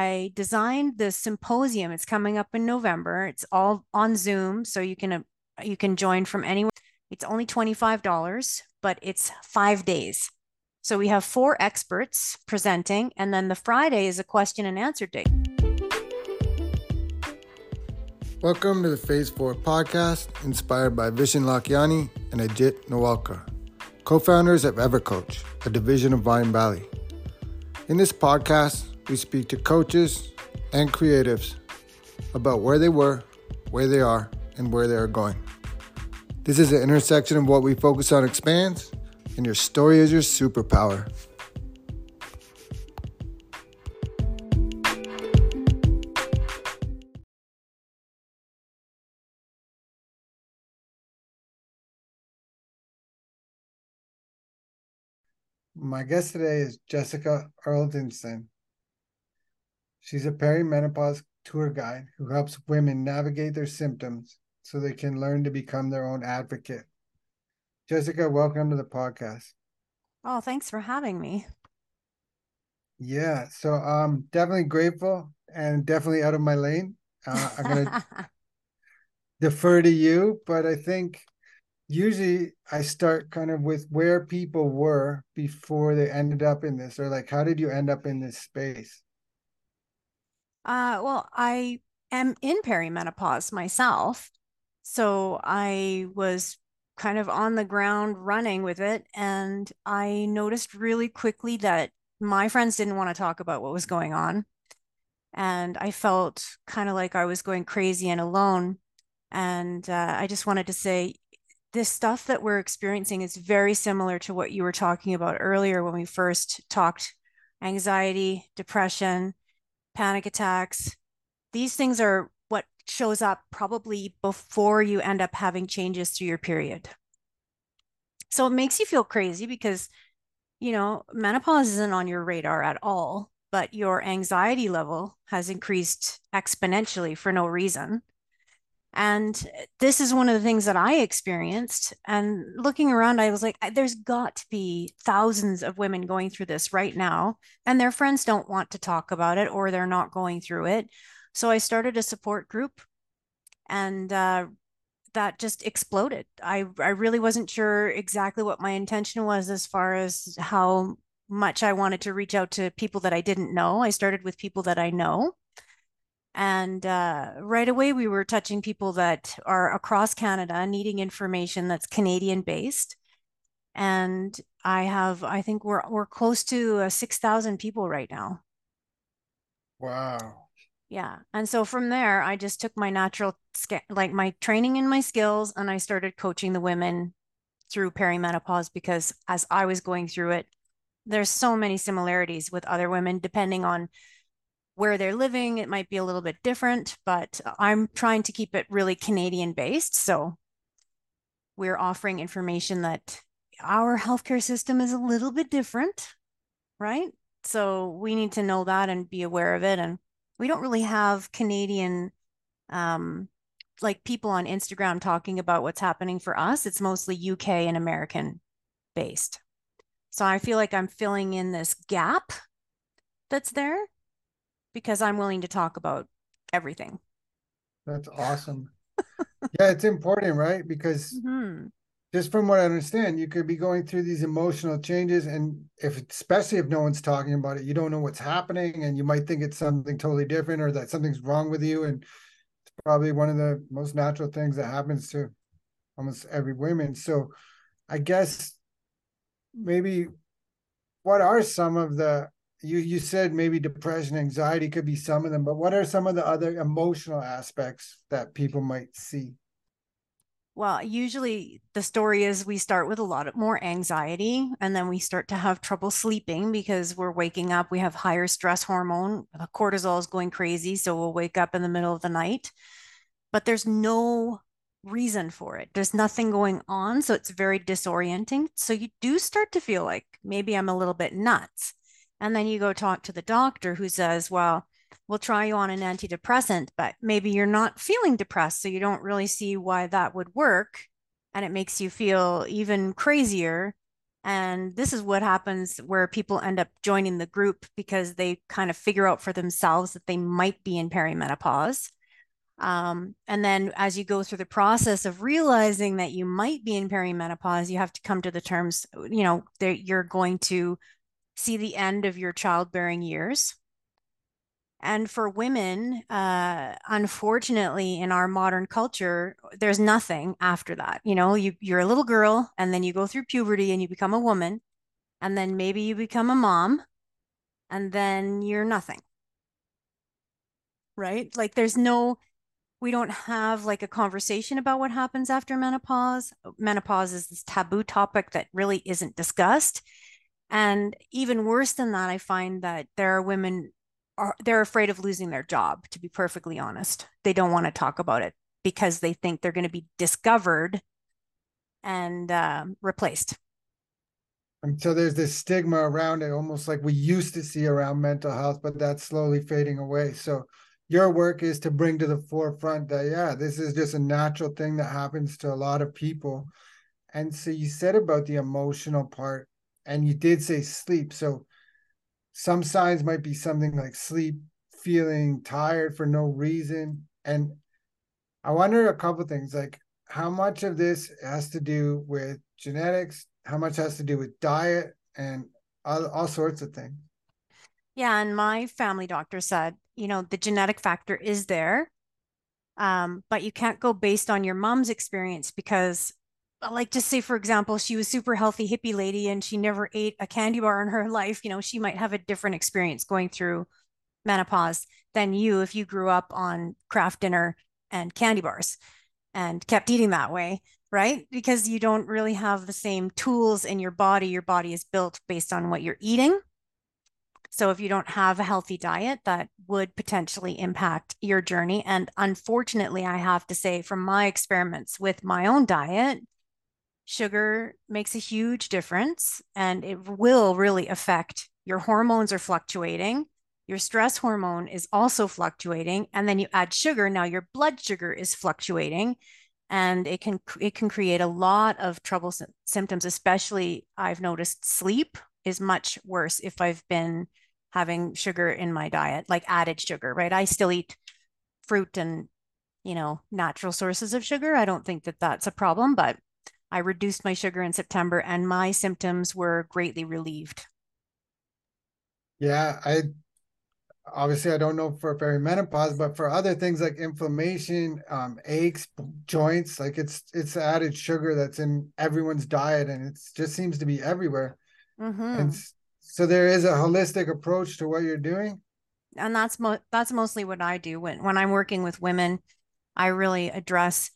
I designed the symposium. It's coming up in November. It's all on Zoom, so you can uh, you can join from anywhere. It's only $25, but it's 5 days. So we have four experts presenting and then the Friday is a question and answer day. Welcome to the Phase 4 podcast inspired by Vishen Lakhiani and Ajit Nawalkar, co-founders of EverCoach, a division of Mindvalley. In this podcast, we speak to coaches and creatives about where they were, where they are, and where they are going. This is an intersection of what we focus on expands, and your story is your superpower. My guest today is Jessica Erlendson. She's a perimenopause tour guide who helps women navigate their symptoms so they can learn to become their own advocate. Jessica, welcome to the podcast. Oh, thanks for having me. Yeah, so I'm um, definitely grateful and definitely out of my lane. Uh, I'm gonna defer to you, but I think usually I start kind of with where people were before they ended up in this, or like how did you end up in this space? Uh, well, I am in perimenopause myself. So I was kind of on the ground running with it. And I noticed really quickly that my friends didn't want to talk about what was going on. And I felt kind of like I was going crazy and alone. And uh, I just wanted to say, this stuff that we're experiencing is very similar to what you were talking about earlier when we first talked anxiety, depression, panic attacks. These things are what shows up probably before you end up having changes through your period. So it makes you feel crazy because, you know, menopause isn't on your radar at all, but your anxiety level has increased exponentially for no reason. And this is one of the things that I experienced. And looking around, I was like, there's got to be thousands of women going through this right now, and their friends don't want to talk about it or they're not going through it. So I started a support group, and uh, that just exploded. I, I really wasn't sure exactly what my intention was as far as how much I wanted to reach out to people that I didn't know. I started with people that I know and uh, right away, we were touching people that are across Canada needing information that's Canadian based. And I have, I think we're we're close to uh, six thousand people right now. Wow. Yeah, and so from there, I just took my natural, like my training and my skills, and I started coaching the women through perimenopause because as I was going through it, there's so many similarities with other women depending on where they're living, it might be a little bit different, but I'm trying to keep it really Canadian based. So we're offering information that our healthcare system is a little bit different, right? So we need to know that and be aware of it. And we don't really have Canadian, um, like people on Instagram talking about what's happening for us. It's mostly UK and American based. So I feel like I'm filling in this gap that's there because I'm willing to talk about everything. That's awesome. yeah, it's important, right? Because mm-hmm. just from what I understand, you could be going through these emotional changes, and if especially if no one's talking about it, you don't know what's happening, and you might think it's something totally different or that something's wrong with you, and it's probably one of the most natural things that happens to almost every woman. So, I guess maybe what are some of the you you said maybe depression anxiety could be some of them but what are some of the other emotional aspects that people might see? Well usually the story is we start with a lot of more anxiety and then we start to have trouble sleeping because we're waking up we have higher stress hormone the cortisol is going crazy so we'll wake up in the middle of the night. But there's no reason for it. There's nothing going on so it's very disorienting. So you do start to feel like maybe i'm a little bit nuts and then you go talk to the doctor who says, well, we'll try you on an antidepressant, but maybe you're not feeling depressed. So you don't really see why that would work. And it makes you feel even crazier And this is what happens where people end up joining the group because they kind of figure out for themselves that they might be in perimenopause. Um, and then as you go through the process of realizing that you might be in perimenopause, you have to come to the terms, you know, that you're going to see the end of your childbearing years. And for women, uh, unfortunately, in our modern culture, there's nothing after that. You know, you, you're a little girl and then you go through puberty and you become a woman, and then maybe you become a mom, and then you're nothing. Right? Like there's no, we don't have like a conversation about what happens after menopause. Menopause is this taboo topic that really isn't discussed. And even worse than that, I find that there are women are they're afraid of losing their job, to be perfectly honest. They don't want to talk about it because they think they're going to be discovered and uh, replaced. And so there's this stigma around it, almost like we used to see around mental health, but that's slowly fading away. So your work is to bring to the forefront that, yeah, this is just a natural thing that happens to a lot of people. And so you said about the emotional part and you did say sleep. So some signs might be something like sleep, feeling tired for no reason. And I wonder a couple things like how much of this has to do with genetics, how much has to do with diet, and all, all sorts of things. Yeah. And my family doctor said, you know, the genetic factor is there. Um, but you can't go based on your mom's experience because like just say for example she was super healthy hippie lady and she never ate a candy bar in her life you know she might have a different experience going through menopause than you if you grew up on Kraft Dinner and candy bars and kept eating that way right? Because you don't really have the same tools in your body. Your body is built based on what you're eating. So if you don't have a healthy diet that would potentially impact your journey. And unfortunately i have to say from my experiments with my own diet sugar makes a huge difference and it will really affect your hormones are fluctuating your stress hormone is also fluctuating and then you add sugar now your blood sugar is fluctuating and it can it can create a lot of troublesome symptoms especially i've noticed sleep is much worse if i've been having sugar in my diet like added sugar right? I still eat fruit and you know natural sources of sugar. I don't think that that's a problem but I reduced my sugar in September and my symptoms were greatly relieved. Yeah, I obviously I don't know for perimenopause, but for other things like inflammation, um, aches, joints, like it's it's added sugar that's in everyone's diet and it just seems to be everywhere. Mm-hmm. And so there is a holistic approach to what you're doing. And that's mo- that's mostly what I do when when I'm working with women. I really address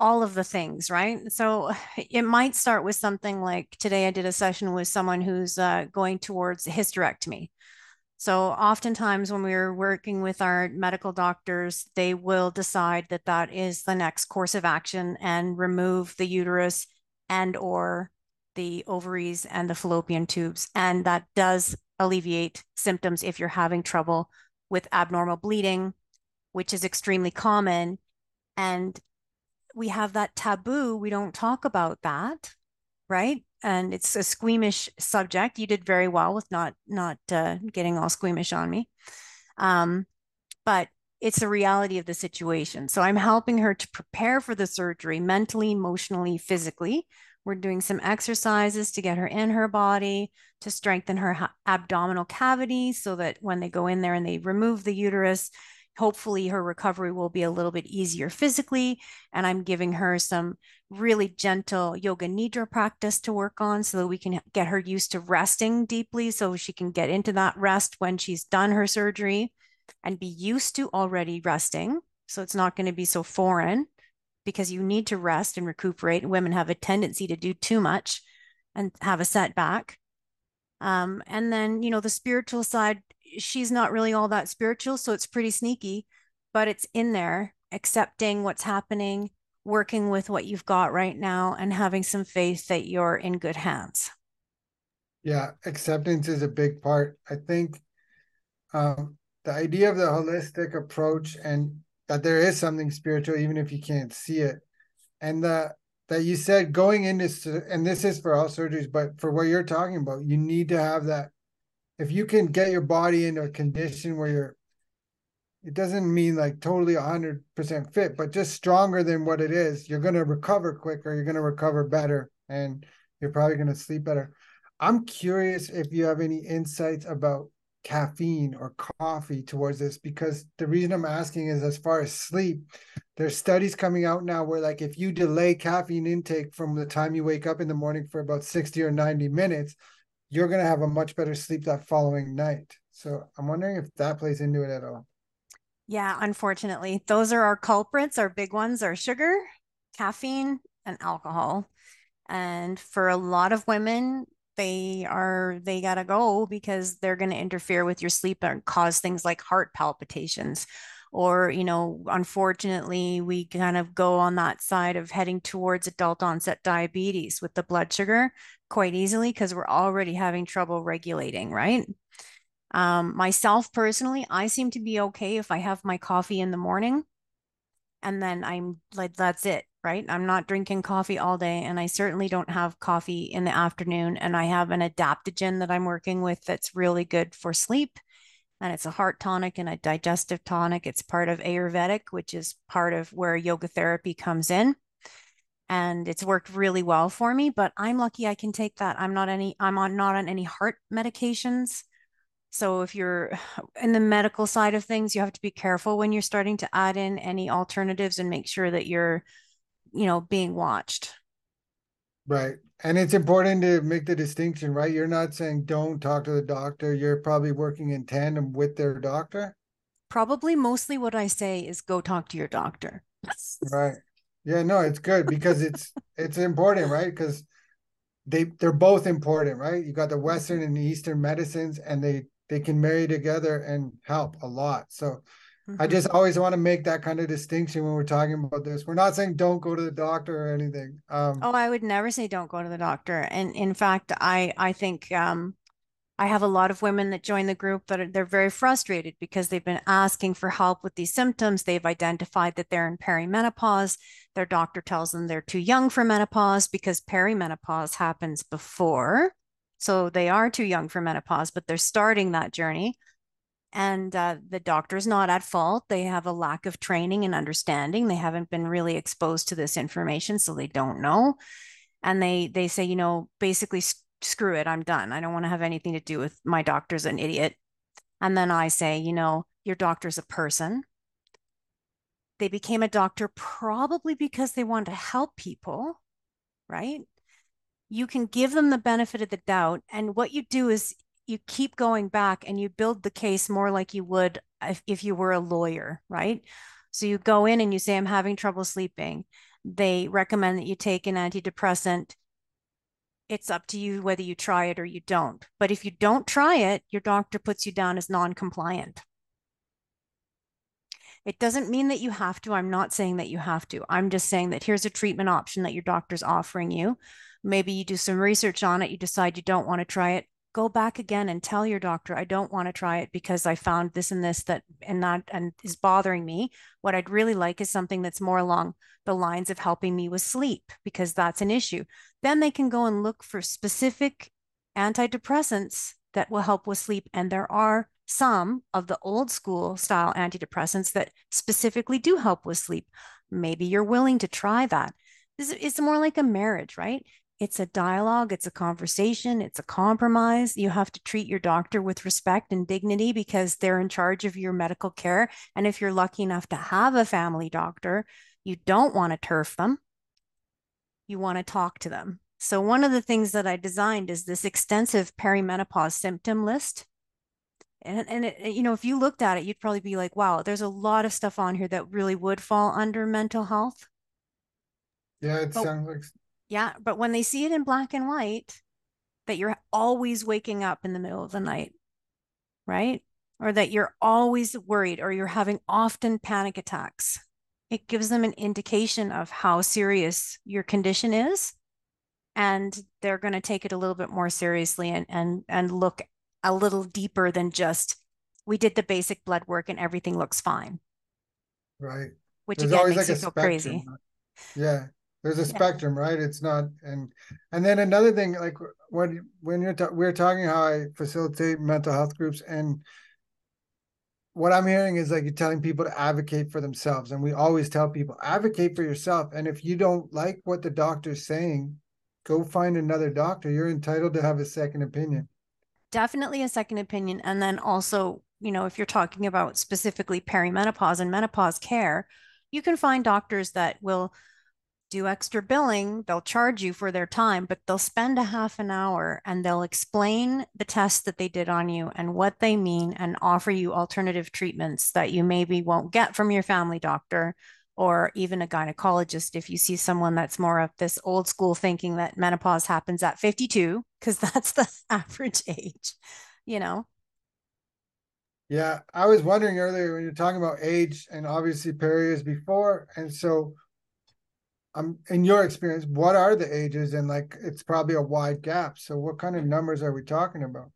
all of the things, right? So it might start with something like today I did a session with someone who's uh, going towards hysterectomy. So oftentimes when we're working with our medical doctors, they will decide that that is the next course of action and remove the uterus and or the ovaries and the fallopian tubes. And that does alleviate symptoms if you're having trouble with abnormal bleeding, which is extremely common. And we have that taboo. We don't talk about that, right? And it's a squeamish subject. You did very well with not not uh, getting all squeamish on me, um, but it's a reality of the situation. So I'm helping her to prepare for the surgery mentally, emotionally, physically. We're doing some exercises to get her in her body, to strengthen her abdominal cavity so that when they go in there and they remove the uterus, hopefully her recovery will be a little bit easier physically. And I'm giving her some really gentle yoga nidra practice to work on so that we can get her used to resting deeply so she can get into that rest when she's done her surgery and be used to already resting. So it's not going to be so foreign because you need to rest and recuperate. Women have a tendency to do too much and have a setback. Um, and then, you know, the spiritual side she's not really all that spiritual, so it's pretty sneaky, but it's in there, accepting what's happening, working with what you've got right now, and having some faith that you're in good hands. Yeah, acceptance is a big part. I think um, the idea of the holistic approach and that there is something spiritual, even if you can't see it, and the that you said going into and this is for all surgeries, but for what you're talking about, you need to have that. If you can get your body into a condition where you're it doesn't mean like totally 100% fit, but just stronger than what it is. You're going to recover quicker, you're going to recover better, and you're probably going to sleep better. I'm curious if you have any insights about caffeine or coffee towards this because the reason I'm asking is as far as sleep, there's studies coming out now where like if you delay caffeine intake from the time you wake up in the morning for about 60 or 90 minutes, you're going to have a much better sleep that following night. So I'm wondering if that plays into it at all. Yeah, unfortunately, those are our culprits. Our big ones are sugar, caffeine, and alcohol. And for a lot of women, they are they gotta go because they're going to interfere with your sleep and cause things like heart palpitations or you know unfortunately we kind of go on that side of heading towards adult onset diabetes with the blood sugar quite easily because we're already having trouble regulating right um, myself personally, I seem to be okay if I have my coffee in the morning and then I'm like, that's it, right? I'm not drinking coffee all day. And I certainly don't have coffee in the afternoon. And I have an adaptogen that I'm working with that's really good for sleep. And it's a heart tonic and a digestive tonic. It's part of Ayurvedic, which is part of where yoga therapy comes in. And it's worked really well for me, but I'm lucky I can take that. I'm not any, I'm on not on any heart medications. So if you're in the medical side of things, you have to be careful when you're starting to add in any alternatives and make sure that you're, you know, being watched. Right. And it's important to make the distinction, right? You're not saying don't talk to the doctor. You're probably working in tandem with their doctor. Probably mostly what I say is go talk to your doctor. right. Yeah, no, it's good because it's it's important, right? Because they they're both important, right? You got the Western and the Eastern medicines, and they they can marry together and help a lot. So. I just always want to make that kind of distinction when we're talking about this. We're not saying don't go to the doctor or anything. Um, oh, I would never say don't go to the doctor. And in fact, I I think um, I have a lot of women that join the group that are, they're very frustrated because they've been asking for help with these symptoms. They've identified that they're in perimenopause. Their doctor tells them they're too young for menopause because perimenopause happens before so they are too young for menopause, but they're starting that journey. And uh, the doctor's not at fault. They have a lack of training and understanding. They haven't been really exposed to this information, so they don't know. And they they say, you know, basically, screw it, I'm done. I don't want to have anything to do with my doctor's an idiot. And then I say, you know, your doctor's a person. They became a doctor probably because they want to help people, right? you can give them the benefit of the doubt. And what you do is you keep going back and you build the case more like you would if, if you were a lawyer, right? So you go in and you say, I'm having trouble sleeping. They recommend that you take an antidepressant. It's up to you whether you try it or you don't. But if you don't try it, your doctor puts you down as non compliant. It doesn't mean that you have to. I'm not saying that you have to. I'm just saying that here's a treatment option that your doctor's offering you maybe you do some research on it, you decide you don't want to try it, go back again and tell your doctor, I don't want to try it because I found this and this that and that and is bothering me. What I'd really like is something that's more along the lines of helping me with sleep because that's an issue. Then they can go and look for specific antidepressants that will help with sleep. And there are some of the old school style antidepressants that specifically do help with sleep. Maybe you're willing to try that. It's more like a marriage, right? It's a dialogue, it's a conversation, it's a compromise. You have to treat your doctor with respect and dignity because they're in charge of your medical care. And if you're lucky enough to have a family doctor, you don't want to turf them. You want to talk to them. So, one of the things that I designed is this extensive perimenopause symptom list. And, and it, you know, if you looked at it, you'd probably be like, wow, there's a lot of stuff on here that really would fall under mental health. Yeah, it but, sounds like yeah, but when they see it in black and white, that you're always waking up in the middle of the night, right? Or that you're always worried or you're having often panic attacks. It gives them an indication of how serious your condition is. And they're going to take it a little bit more seriously and, and, and look a little deeper than just we did the basic blood work and everything looks fine. Right. Which There's again makes like you feel spectrum. crazy. Yeah there's a spectrum right? It's not and and then another thing like when when you're ta- we're talking how i facilitate mental health groups and what i'm hearing is like you're telling people to advocate for themselves and we always tell people advocate for yourself and if you don't like what the doctor's saying go find another doctor. You're entitled to have a second opinion. Definitely a second opinion and then also you know if you're talking about specifically perimenopause and menopause care you can find doctors that will do extra billing, they'll charge you for their time, but they'll spend a half an hour and they'll explain the tests that they did on you and what they mean and offer you alternative treatments that you maybe won't get from your family doctor or even a gynecologist if you see someone that's more of this old school thinking that menopause happens at 52 because that's the average age, you know. Yeah, I was wondering earlier when you're talking about age and obviously peri is before and so um in your experience what are the ages and like it's probably a wide gap. So what kind of numbers are we talking about?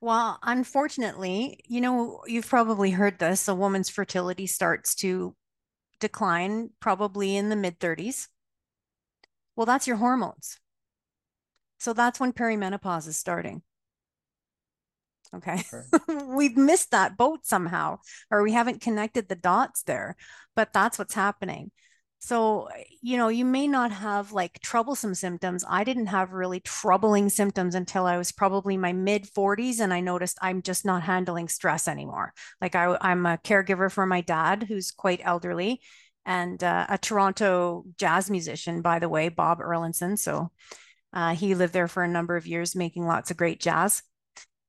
Well unfortunately you know you've probably heard this a woman's fertility starts to decline probably in the mid 30s well that's your hormones. So that's when perimenopause is starting. Okay. We've missed that boat somehow or we haven't connected the dots there but that's what's happening so, you know, you may not have like troublesome symptoms. I didn't have really troubling symptoms until I was probably my mid 40s, and I noticed I'm just not handling stress anymore. Like, I, am a caregiver for my dad, who's quite elderly, and uh, a Toronto jazz musician, by the way, Bob Erlendson. So, uh, he lived there for a number of years, making lots of great jazz.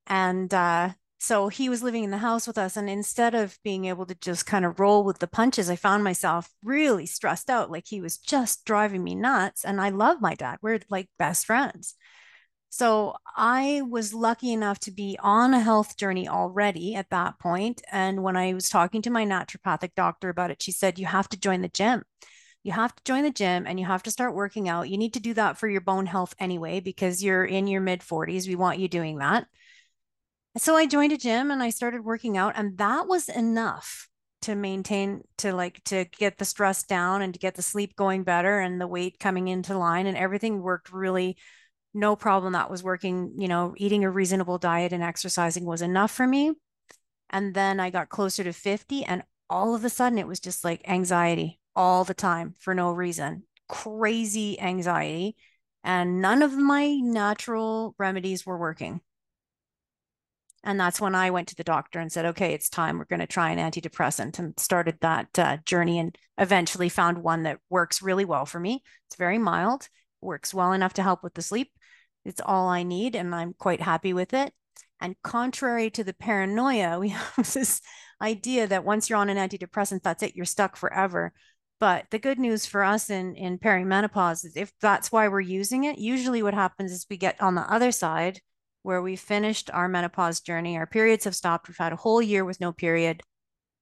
And uh, so he was living in the house with us. And instead of being able to just kind of roll with the punches, I found myself really stressed out. Like he was just driving me nuts. And I love my dad. We're like best friends. So I was lucky enough to be on a health journey already at that point. And when I was talking to my naturopathic doctor about it, she said, You have to join the gym. You have to join the gym and you have to start working out. You need to do that for your bone health anyway, because you're in your mid 40s. We want you doing that. So I joined a gym and I started working out, and that was enough to maintain to like to get the stress down and to get the sleep going better and the weight coming into line and everything worked really no problem that was working you know eating a reasonable diet and exercising was enough for me. And then i got closer to 50 and all of a sudden it was just like anxiety all the time for no reason crazy anxiety and none of my natural remedies were working and that's when I went to the doctor and said, okay, it's time. We're going to try an antidepressant and started that uh, journey and eventually found one that works really well for me. It's very mild, works well enough to help with the sleep. It's all I need, and I'm quite happy with it. And contrary to the paranoia, we have this idea that once you're on an antidepressant, that's it, you're stuck forever. But the good news for us in, in perimenopause is if that's why we're using it, usually what happens is we get on the other side where we finished our menopause journey. Our periods have stopped. We've had a whole year with no period.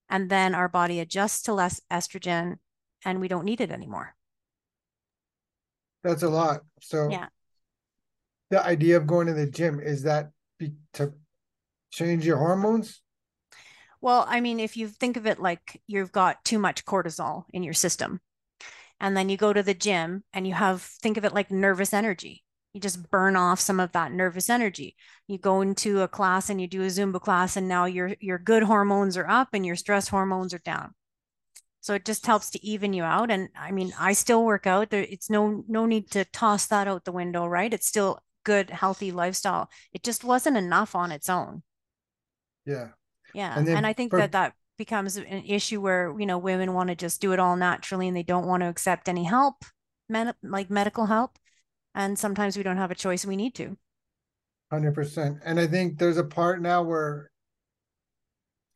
And then our body adjusts to less estrogen and we don't need it anymore. That's a lot. So, yeah. The idea of going to the gym is that be, to change your hormones? Well, I mean, if you think of it like you've got too much cortisol in your system, and then you go to the gym and you have, think of it like nervous energy you just burn off some of that nervous energy. You go into a class and you do a zumba class and now your your good hormones are up and your stress hormones are down. So it just helps to even you out. And i mean i still work out. There it's no no need to toss that out the window right? It's still good healthy lifestyle. It just wasn't enough on its own. Yeah. Yeah. And, and i think for- that that becomes an issue where you know women want to just do it all naturally and they don't want to accept any help men- like medical help and sometimes we don't have a choice we need to. 100% and i think there's a part now where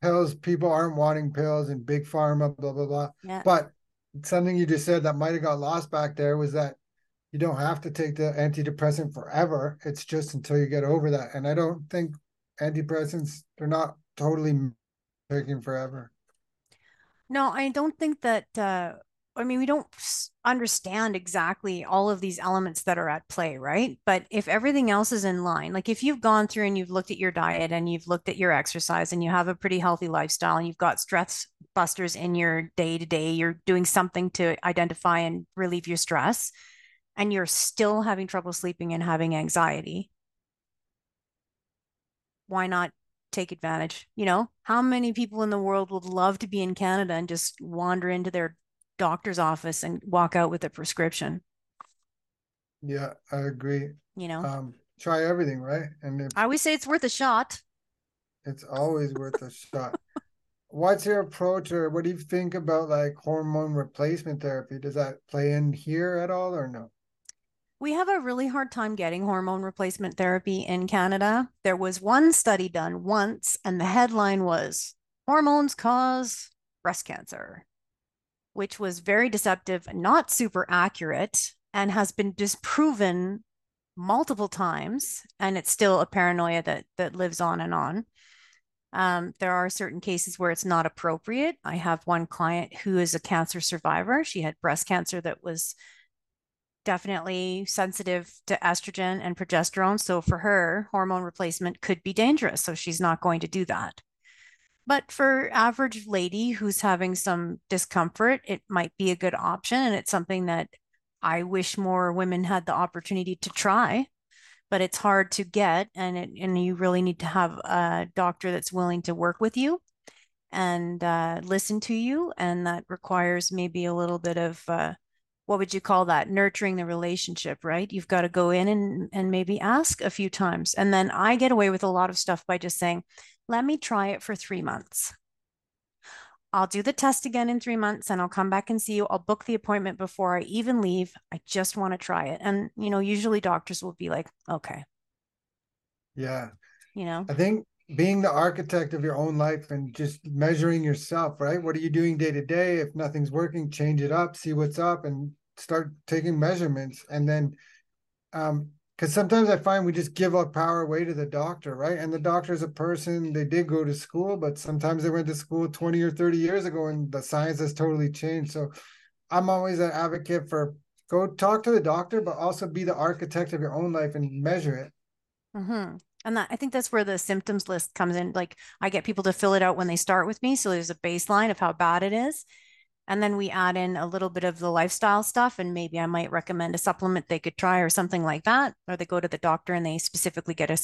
pills people aren't wanting pills and big pharma blah blah blah. Yeah. but something you just said that might have got lost back there was that you don't have to take the antidepressant forever. It's just until you get over that. And i don't think antidepressants they're not totally taking forever. No i don't think that uh I mean, we don't understand exactly all of these elements that are at play, right? But if everything else is in line, like if you've gone through and you've looked at your diet and you've looked at your exercise and you have a pretty healthy lifestyle and you've got stress busters in your day to day, you're doing something to identify and relieve your stress, and you're still having trouble sleeping and having anxiety, why not take advantage? You know, how many people in the world would love to be in Canada and just wander into their doctor's office and walk out with a prescription. Yeah, I agree. You know, um, try everything, right? And if, I always say it's worth a shot. It's always worth a shot. What's your approach, or what do you think about like hormone replacement therapy? Does that play in here at all, or no? We have a really hard time getting hormone replacement therapy in Canada. There was one study done once, and the headline was Hormones Cause Breast Cancer which was very deceptive, not super accurate, and has been disproven multiple times. And it's still a paranoia that that lives on and on. Um, there are certain cases where it's not appropriate. I have one client who is a cancer survivor. She had breast cancer that was definitely sensitive to estrogen and progesterone. So for her, hormone replacement could be dangerous. So she's not going to do that. But for average lady who's having some discomfort, it might be a good option. And it's something that I wish more women had the opportunity to try, but it's hard to get. And, it, and you really need to have a doctor that's willing to work with you and uh, listen to you. And that requires maybe a little bit of, uh, what would you call that? Nurturing the relationship, right? You've got to go in and, and maybe ask a few times. And then I get away with a lot of stuff by just saying, let me try it for three months. I'll do the test again in three months and I'll come back and see you. I'll book the appointment before I even leave. I just want to try it. And, you know, usually doctors will be like, okay. Yeah. You know, I think being the architect of your own life and just measuring yourself, right? What are you doing day to day? If nothing's working, change it up, see what's up, and start taking measurements. And then um, because sometimes I find we just give our power away to the doctor, right? And the doctor is a person, they did go to school, but sometimes they went to school 20 or 30 years ago and the science has totally changed. So I'm always an advocate for go talk to the doctor, but also be the architect of your own life and measure it. Mm-hmm. And that, I think that's where the symptoms list comes in. Like I get people to fill it out when they start with me. So there's a baseline of how bad it is. And then we add in a little bit of the lifestyle stuff, and maybe I might recommend a supplement they could try or something like that. Or they go to the doctor and they specifically get a,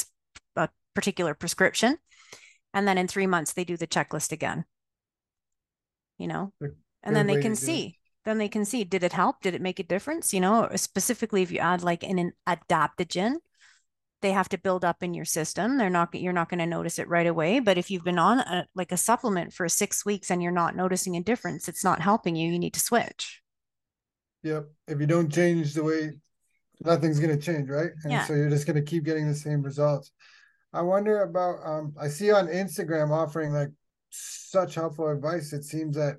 a particular prescription. And then in three months, they do the checklist again. You know, and then they can see. Then they can see did it help? Did it make a difference? You know, specifically if you add like an, an adaptogen, they have to build up in your system. They're not you're not going to notice it right away. But if you've been on a, like a supplement for six weeks and you're not noticing a difference, it's not helping you. You need to switch. Yep. If you don't change the way, nothing's going to change, right? And yeah. so you're just going to keep getting the same results. I wonder about. Um, I see on Instagram offering like such helpful advice. It seems that,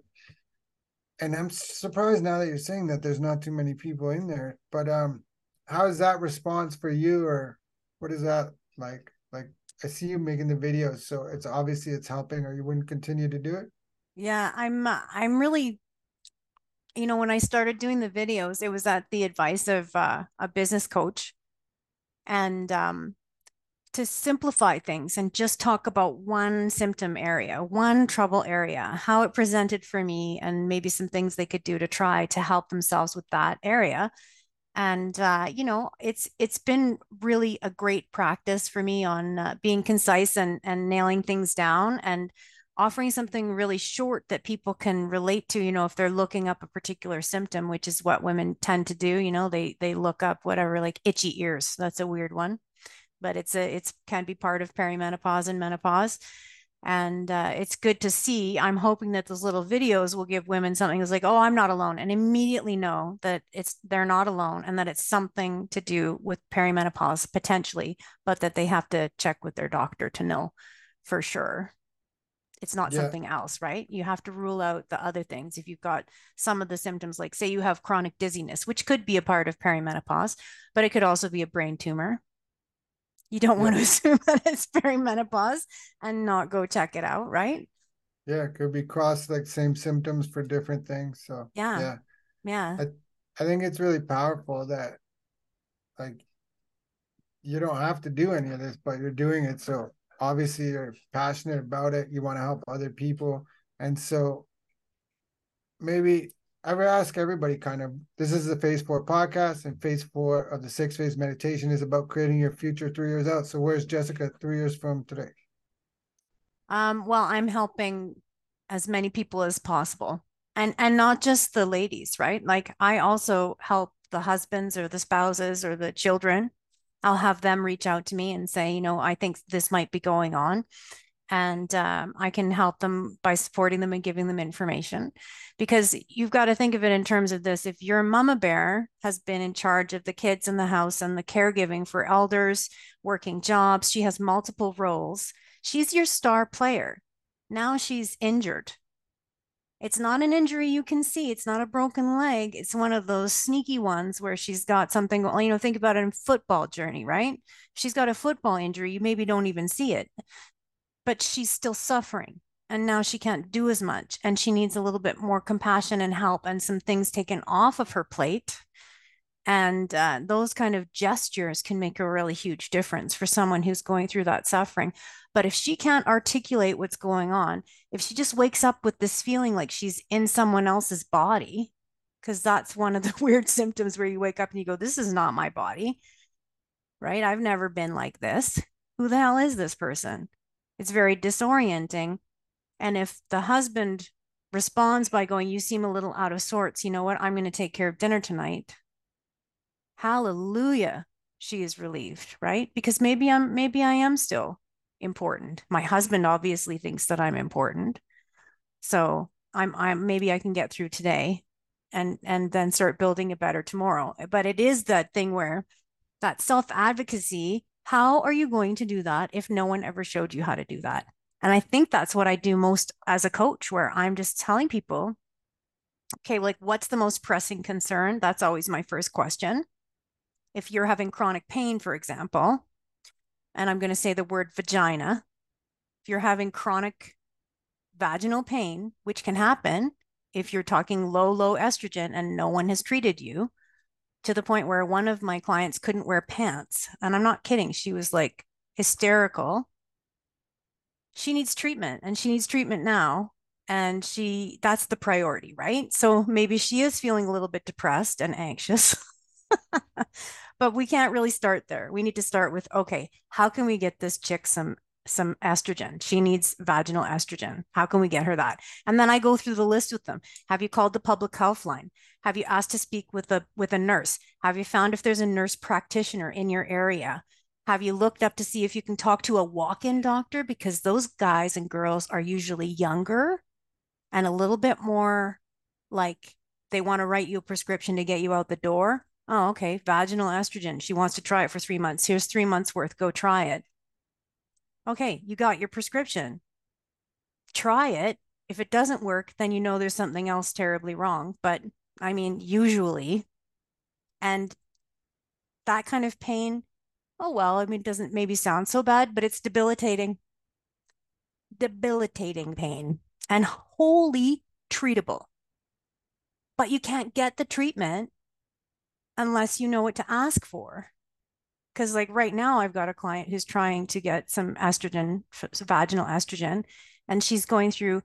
and I'm surprised now that you're saying that there's not too many people in there. But um, how is that response for you, or what is that like? Like I see you making the videos, so it's obviously it's helping, or you wouldn't continue to do it. Yeah, I'm. Uh, I'm really. You know, when I started doing the videos, it was at the advice of uh, a business coach, and um, to simplify things and just talk about one symptom area, one trouble area, how it presented for me, and maybe some things they could do to try to help themselves with that area and uh, you know it's it's been really a great practice for me on uh, being concise and and nailing things down and offering something really short that people can relate to you know if they're looking up a particular symptom which is what women tend to do you know they they look up whatever like itchy ears that's a weird one but it's a it's can be part of perimenopause and menopause and uh, it's good to see. I'm hoping that those little videos will give women something that's like oh i'm not alone and immediately know that it's they're not alone and that it's something to do with perimenopause potentially but that they have to check with their doctor to know for sure. It's not yeah. something else right? You have to rule out the other things. If you've got some of the symptoms like say you have chronic dizziness which could be a part of perimenopause but it could also be a brain tumor you don't want to assume that it's perimenopause and not go check it out, right? Yeah, it could be cross like same symptoms for different things. So yeah. Yeah. Yeah. I, I think it's really powerful that like you don't have to do any of this, but you're doing it. So obviously you're passionate about it. You want to help other people. And so maybe I would ask everybody kind of this is the phase four podcast, and phase four of the six phase meditation is about creating your future three years out. So where's Jessica three years from today? Um, well, I'm helping as many people as possible. And and not just the ladies, right? Like I also help the husbands or the spouses or the children. I'll have them reach out to me and say, you know, I think this might be going on and um, I can help them by supporting them and giving them information. Because you've got to think of it in terms of this if your mama bear has been in charge of the kids in the house and the caregiving for elders, working jobs, she has multiple roles, she's your star player. Now she's injured. It's not an injury you can see. It's not a broken leg. It's one of those sneaky ones where she's got something, you know, think about it in football journey, right? She's got a football injury. You maybe don't even see it but she's still suffering. And now she can't do as much. And she needs a little bit more compassion and help and some things taken off of her plate. And uh, those kind of gestures can make a really huge difference for someone who's going through that suffering. But if she can't articulate what's going on if she just wakes up with this feeling like she's in someone else's body because that's one of the weird symptoms where you wake up and you go this is not my body right? I've never been like this. Who the hell is this person it's very disorienting. And if the husband responds by going, You seem a little out of sorts, you know what? I'm going to take care of dinner tonight. Hallelujah. She is relieved, right? Because maybe I'm, maybe I am still important. My husband obviously thinks that I'm important. So I'm, I'm, maybe I can get through today and, and then start building a better tomorrow. But it is that thing where that self advocacy how are you going to do that if no one ever showed you how to do that? And I think that's what I do most as a coach, where I'm just telling people, okay, like what's the most pressing concern? That's always my first question. If you're having chronic pain, for example, and I'm going to say the word vagina, if you're having chronic vaginal pain, which can happen if you're talking low, low estrogen and no one has treated you, to the point where one of my clients couldn't wear pants. And I'm not kidding. She was like hysterical. She needs treatment and she needs treatment now. And she, that's the priority, right? So maybe she is feeling a little bit depressed and anxious. but we can't really start there. We need to start with okay, how can we get this chick some some estrogen. She needs vaginal estrogen. How can we get her that? And then I go through the list with them. Have you called the public health line? Have you asked to speak with a with a nurse? Have you found if there's a nurse practitioner in your area? Have you looked up to see if you can talk to a walk-in doctor because those guys and girls are usually younger and a little bit more like they want to write you a prescription to get you out the door. Oh, okay, vaginal estrogen. She wants to try it for 3 months. Here's 3 months worth. Go try it okay, you got your prescription. Try it. If it doesn't work, then you know there's something else terribly wrong. But I mean, usually, and that kind of pain, oh, well, I mean, it doesn't maybe sound so bad, but it's debilitating. Debilitating pain and wholly treatable. But you can't get the treatment unless you know what to ask for because like right now i've got a client who's trying to get some estrogen vaginal estrogen and she's going through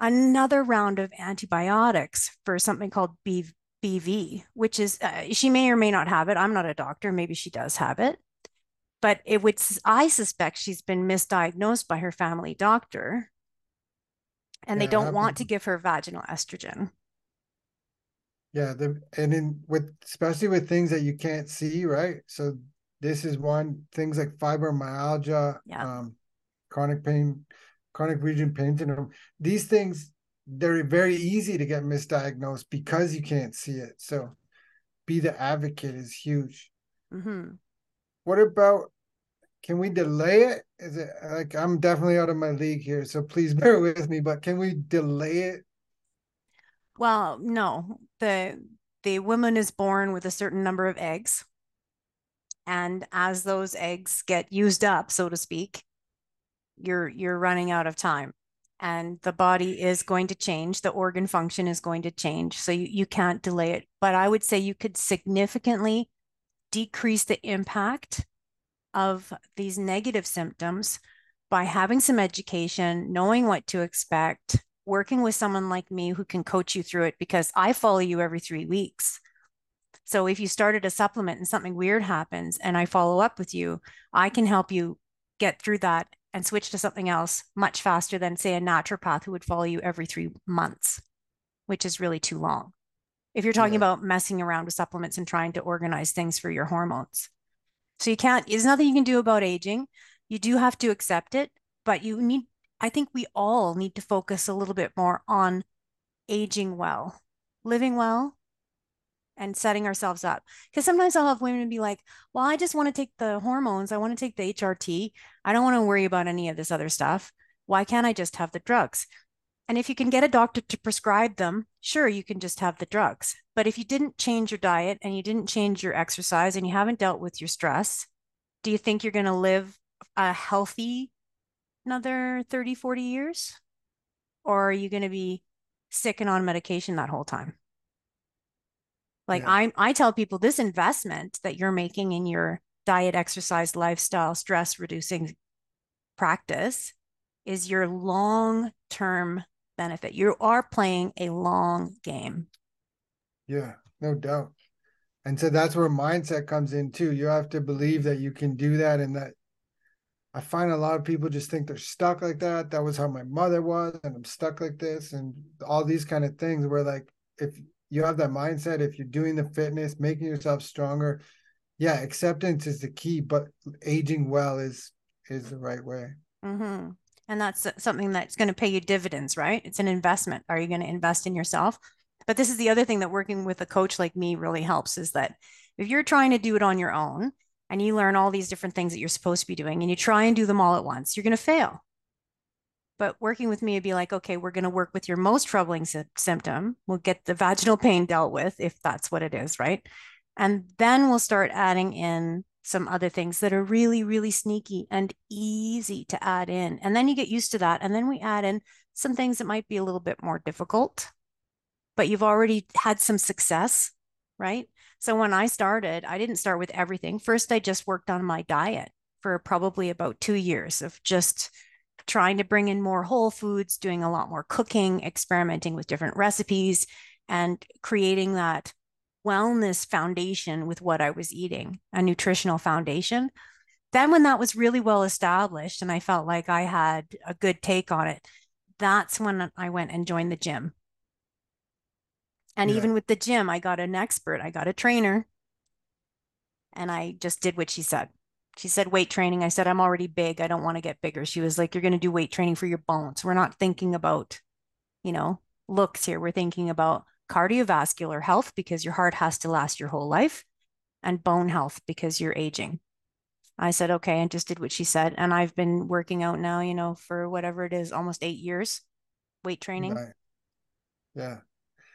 another round of antibiotics for something called B- bv which is uh, she may or may not have it. I'm not a doctor. Maybe she does have it. But it would i suspect she's been misdiagnosed by her family doctor and yeah, they don't want to give her vaginal estrogen. Yeah the and in with especially with things that you can't see right? So this is one things like fibromyalgia, yeah. um, chronic pain, chronic region pain syndrome. These things they're very easy to get misdiagnosed because you can't see it. So, be the advocate is huge. Mm-hmm. What about? Can we delay it? Is it like I'm definitely out of my league here, so please bear with me. But can we delay it? Well, no. the The woman is born with a certain number of eggs and as those eggs get used up so to speak you're you're running out of time and the body is going to change. The organ function is going to change. So you, you can't delay it. But I would say you could significantly decrease the impact of these negative symptoms by having some education, knowing what to expect, working with someone like me who can coach you through it because I follow you every three weeks. So if you started a supplement and something weird happens and I follow up with you, I can help you get through that and switch to something else much faster than, say, a naturopath who would follow you every three months, which is really too long. If you're talking yeah. about messing around with supplements and trying to organize things for your hormones. So you can't, there's nothing you can do about aging. You do have to accept it, but you need, I think we all need to focus a little bit more on aging well, living well, and setting ourselves up. Because sometimes I'll have women be like, well, I just want to take the hormones. I want to take the HRT. I don't want to worry about any of this other stuff. Why can't I just have the drugs? And if you can get a doctor to prescribe them, sure, you can just have the drugs. But if you didn't change your diet and you didn't change your exercise and you haven't dealt with your stress, do you think you're going to live a healthy another 30, 40 years? Or are you going to be sick and on medication that whole time? Like yeah. I I tell people this investment that you're making in your diet, exercise, lifestyle, stress reducing practice is your long-term benefit. You are playing a long game. Yeah, no doubt. And so that's where mindset comes in too. You have to believe that you can do that and that I find a lot of people just think they're stuck like that. That was how my mother was, and I'm stuck like this, and all these kind of things where like if you have that mindset if you're doing the fitness making yourself stronger yeah acceptance is the key but aging well is is the right way. Mm-hmm. and that's something that's going to pay you dividends right? It's an investment. Are you going to invest in yourself? But this is the other thing that working with a coach like me really helps is that if you're trying to do it on your own and you learn all these different things that you're supposed to be doing and you try and do them all at once you're going to fail but working with me would be like, okay, we're going to work with your most troubling sy- symptom. We'll get the vaginal pain dealt with if that's what it is, right? And then we'll start adding in some other things that are really, really sneaky and easy to add in. And then you get used to that. And then we add in some things that might be a little bit more difficult, but you've already had some success, right? So when I started, I didn't start with everything. First, I just worked on my diet for probably about two years of just trying to bring in more whole foods, doing a lot more cooking, experimenting with different recipes, and creating that wellness foundation with what I was eating, a nutritional foundation. Then, when that was really well established and I felt like I had a good take on it, that's when I went and joined the gym. And yeah. even with the gym, I got an expert, I got a trainer, and I just did what she said she said weight training. I said, I'm already big. I don't want to get bigger. She was like, You're going to do weight training for your bones. We're not thinking about, you know, looks here. We're thinking about cardiovascular health because your heart has to last your whole life and bone health because you're aging. I said, okay, and just did what she said. And I've been working out now, you know, for whatever it is, almost eight years, weight training. Right. Yeah.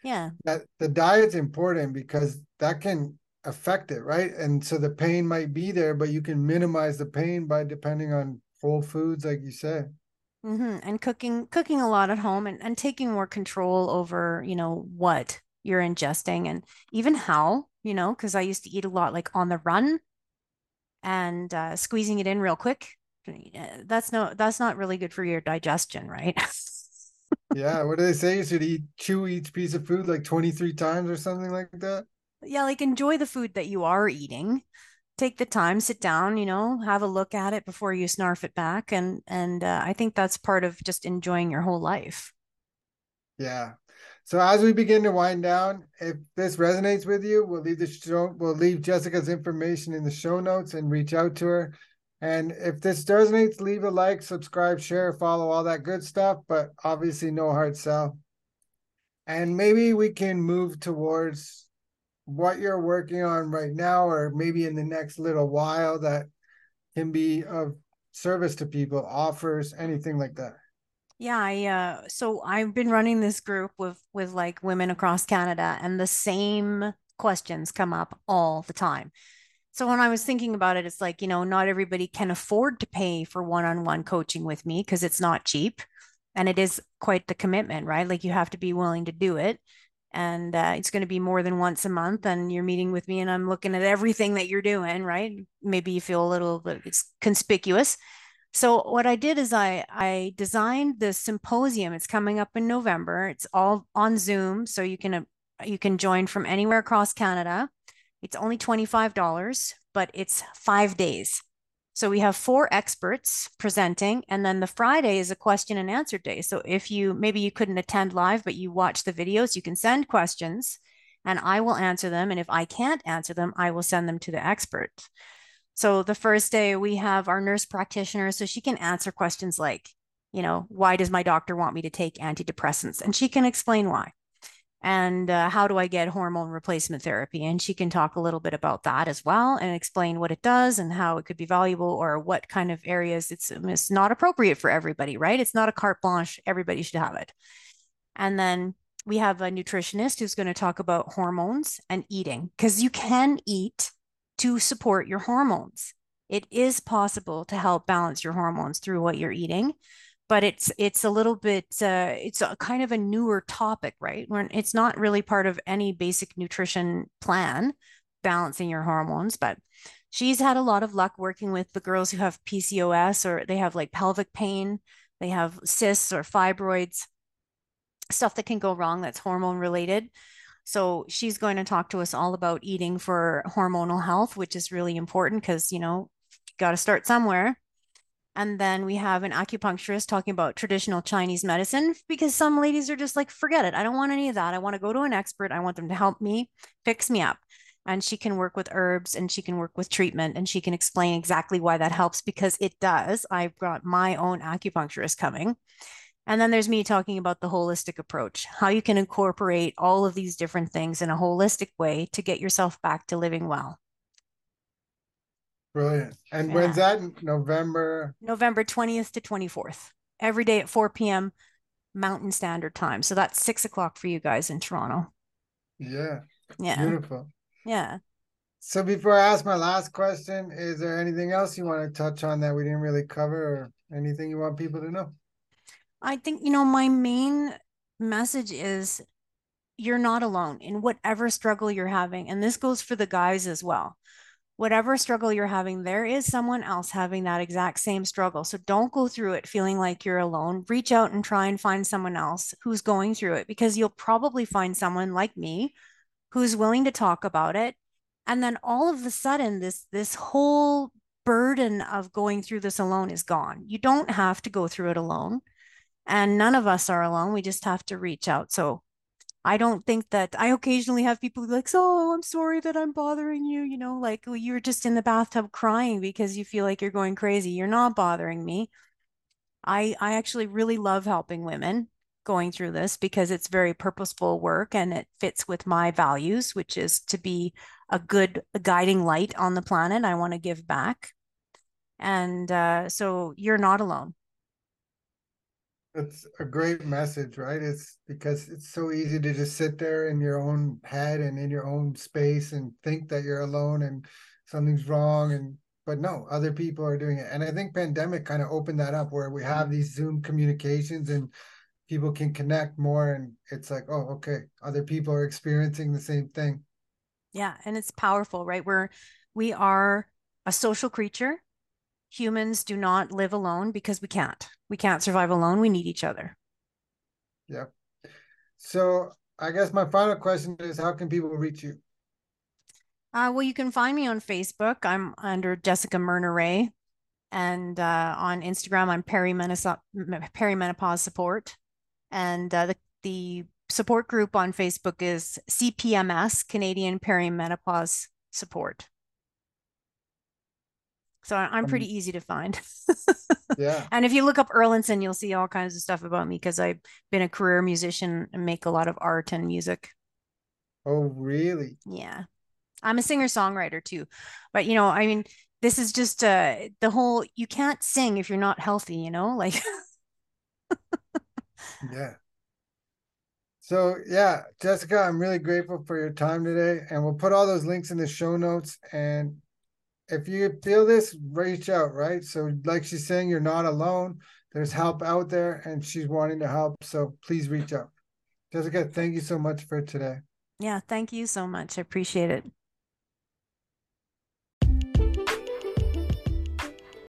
Yeah. That the diet's important because that can affect it, right? And so the pain might be there, but you can minimize the pain by depending on whole foods, like you said. Mm-hmm. And cooking, cooking a lot at home, and and taking more control over, you know, what you're ingesting and even how, you know, because I used to eat a lot like on the run, and uh, squeezing it in real quick. That's no, that's not really good for your digestion, right? yeah. What do they say? You should eat chew each piece of food like 23 times or something like that yeah, like enjoy the food that you are eating. Take the time, sit down, you know, have a look at it before you snarf it back, and and uh, I think that's part of just enjoying your whole life. Yeah. So as we begin to wind down, if this resonates with you, we'll leave the show, we'll leave Jessica's information in the show notes and reach out to her. And if this resonates, leave a like, subscribe, share, follow, all that good stuff. But obviously, no hard sell. And maybe we can move towards what you're working on right now or maybe in the next little while that can be of service to people offers anything like that yeah i uh so i've been running this group with with like women across canada and the same questions come up all the time so when i was thinking about it it's like you know not everybody can afford to pay for one-on-one coaching with me because it's not cheap and it is quite the commitment, right? Like you have to be willing to do it. And uh, it's going to be more than once a month. And you're meeting with me, and I'm looking at everything that you're doing, right? Maybe you feel a little bit it's conspicuous. So what I did is I I designed the symposium. It's coming up in November. It's all on Zoom, so you can uh, you can join from anywhere across Canada. It's only $25, but it's 5 days. So we have four experts presenting, and then the Friday is a question and answer day. So if you maybe you couldn't attend live, but you watch the videos, you can send questions and I will answer them. And if I can't answer them, I will send them to the expert. So the first day we have our nurse practitioner, so she can answer questions like, you know, why does my doctor want me to take antidepressants? And she can explain why and uh, how do I get hormone replacement therapy? And she can talk a little bit about that as well and explain what it does and how it could be valuable or what kind of areas it's, it's not appropriate for everybody, right? It's not a carte blanche, everybody should have it. And then we have a nutritionist who's going to talk about hormones and eating because you can eat to support your hormones. It is possible to help balance your hormones through what you're eating but it's it's a little bit uh, it's a kind of a newer topic right? When it's not really part of any basic nutrition plan balancing your hormones but she's had a lot of luck working with the girls who have pcos or they have like pelvic pain they have cysts or fibroids stuff that can go wrong that's hormone related. So she's going to talk to us all about eating for hormonal health which is really important because you know got to start somewhere and then we have an acupuncturist talking about traditional Chinese medicine because some ladies are just like, forget it. I don't want any of that. I want to go to an expert. I want them to help me fix me up. And she can work with herbs and she can work with treatment and she can explain exactly why that helps because it does. I've got my own acupuncturist coming. And then there's me talking about the holistic approach, how you can incorporate all of these different things in a holistic way to get yourself back to living well. Brilliant. And yeah. when's that? November? November 20th to 24th. Every day at 4 p.m. Mountain Standard Time. So that's six o'clock for you guys in Toronto. Yeah. Yeah. Beautiful. Yeah. So before I ask my last question, is there anything else you want to touch on that we didn't really cover or anything you want people to know? I think, you know, my main message is you're not alone in whatever struggle you're having. And this goes for the guys as well whatever struggle you're having, there is someone else having that exact same struggle. So don't go through it feeling like you're alone. Reach out and try and find someone else who's going through it because you'll probably find someone like me who's willing to talk about it. And then all of a sudden, this this whole burden of going through this alone is gone. You don't have to go through it alone. And none of us are alone. We just have to reach out. So I don't think that I occasionally have people like, "Oh, I'm sorry that I'm bothering you." You know, like you're just in the bathtub crying because you feel like you're going crazy. You're not bothering me. I I actually really love helping women going through this because it's very purposeful work and it fits with my values, which is to be a good guiding light on the planet. I want to give back. And uh, so you're not alone. It's a great message, right? It's because it's so easy to just sit there in your own head and in your own space and think that you're alone and something's wrong and but no, other people are doing it. And I think pandemic kind of opened that up where we have these Zoom communications and people can connect more and it's like, oh, okay, other people are experiencing the same thing. Yeah, and it's powerful, right? We're we are a social creature humans do not live alone because we can't. We can't survive alone. We need each other. Yeah. So I guess my final question is how can people reach you? Uh, well, you can find me on Facebook. I'm under Jessica Myrna Ray. And uh, on Instagram, I'm perimenopause, perimenopause support. And uh, the, the support group on Facebook is CPMS, Canadian Perimenopause Support. So I'm pretty um, easy to find. yeah. And if you look up Erlendson, you'll see all kinds of stuff about me because I've been a career musician and make a lot of art and music. Oh, really? Yeah. I'm a singer songwriter too. But, you know, I mean, this is just uh, the whole you can't sing if you're not healthy, you know? Like, yeah. So, yeah, Jessica, I'm really grateful for your time today. And we'll put all those links in the show notes. And if you feel this, reach out, right? So, like she's saying, you're not alone. there's help out there and she's wanting to help. So please reach out. Jessica, thank you so much for today. Yeah, thank you so much. I appreciate it.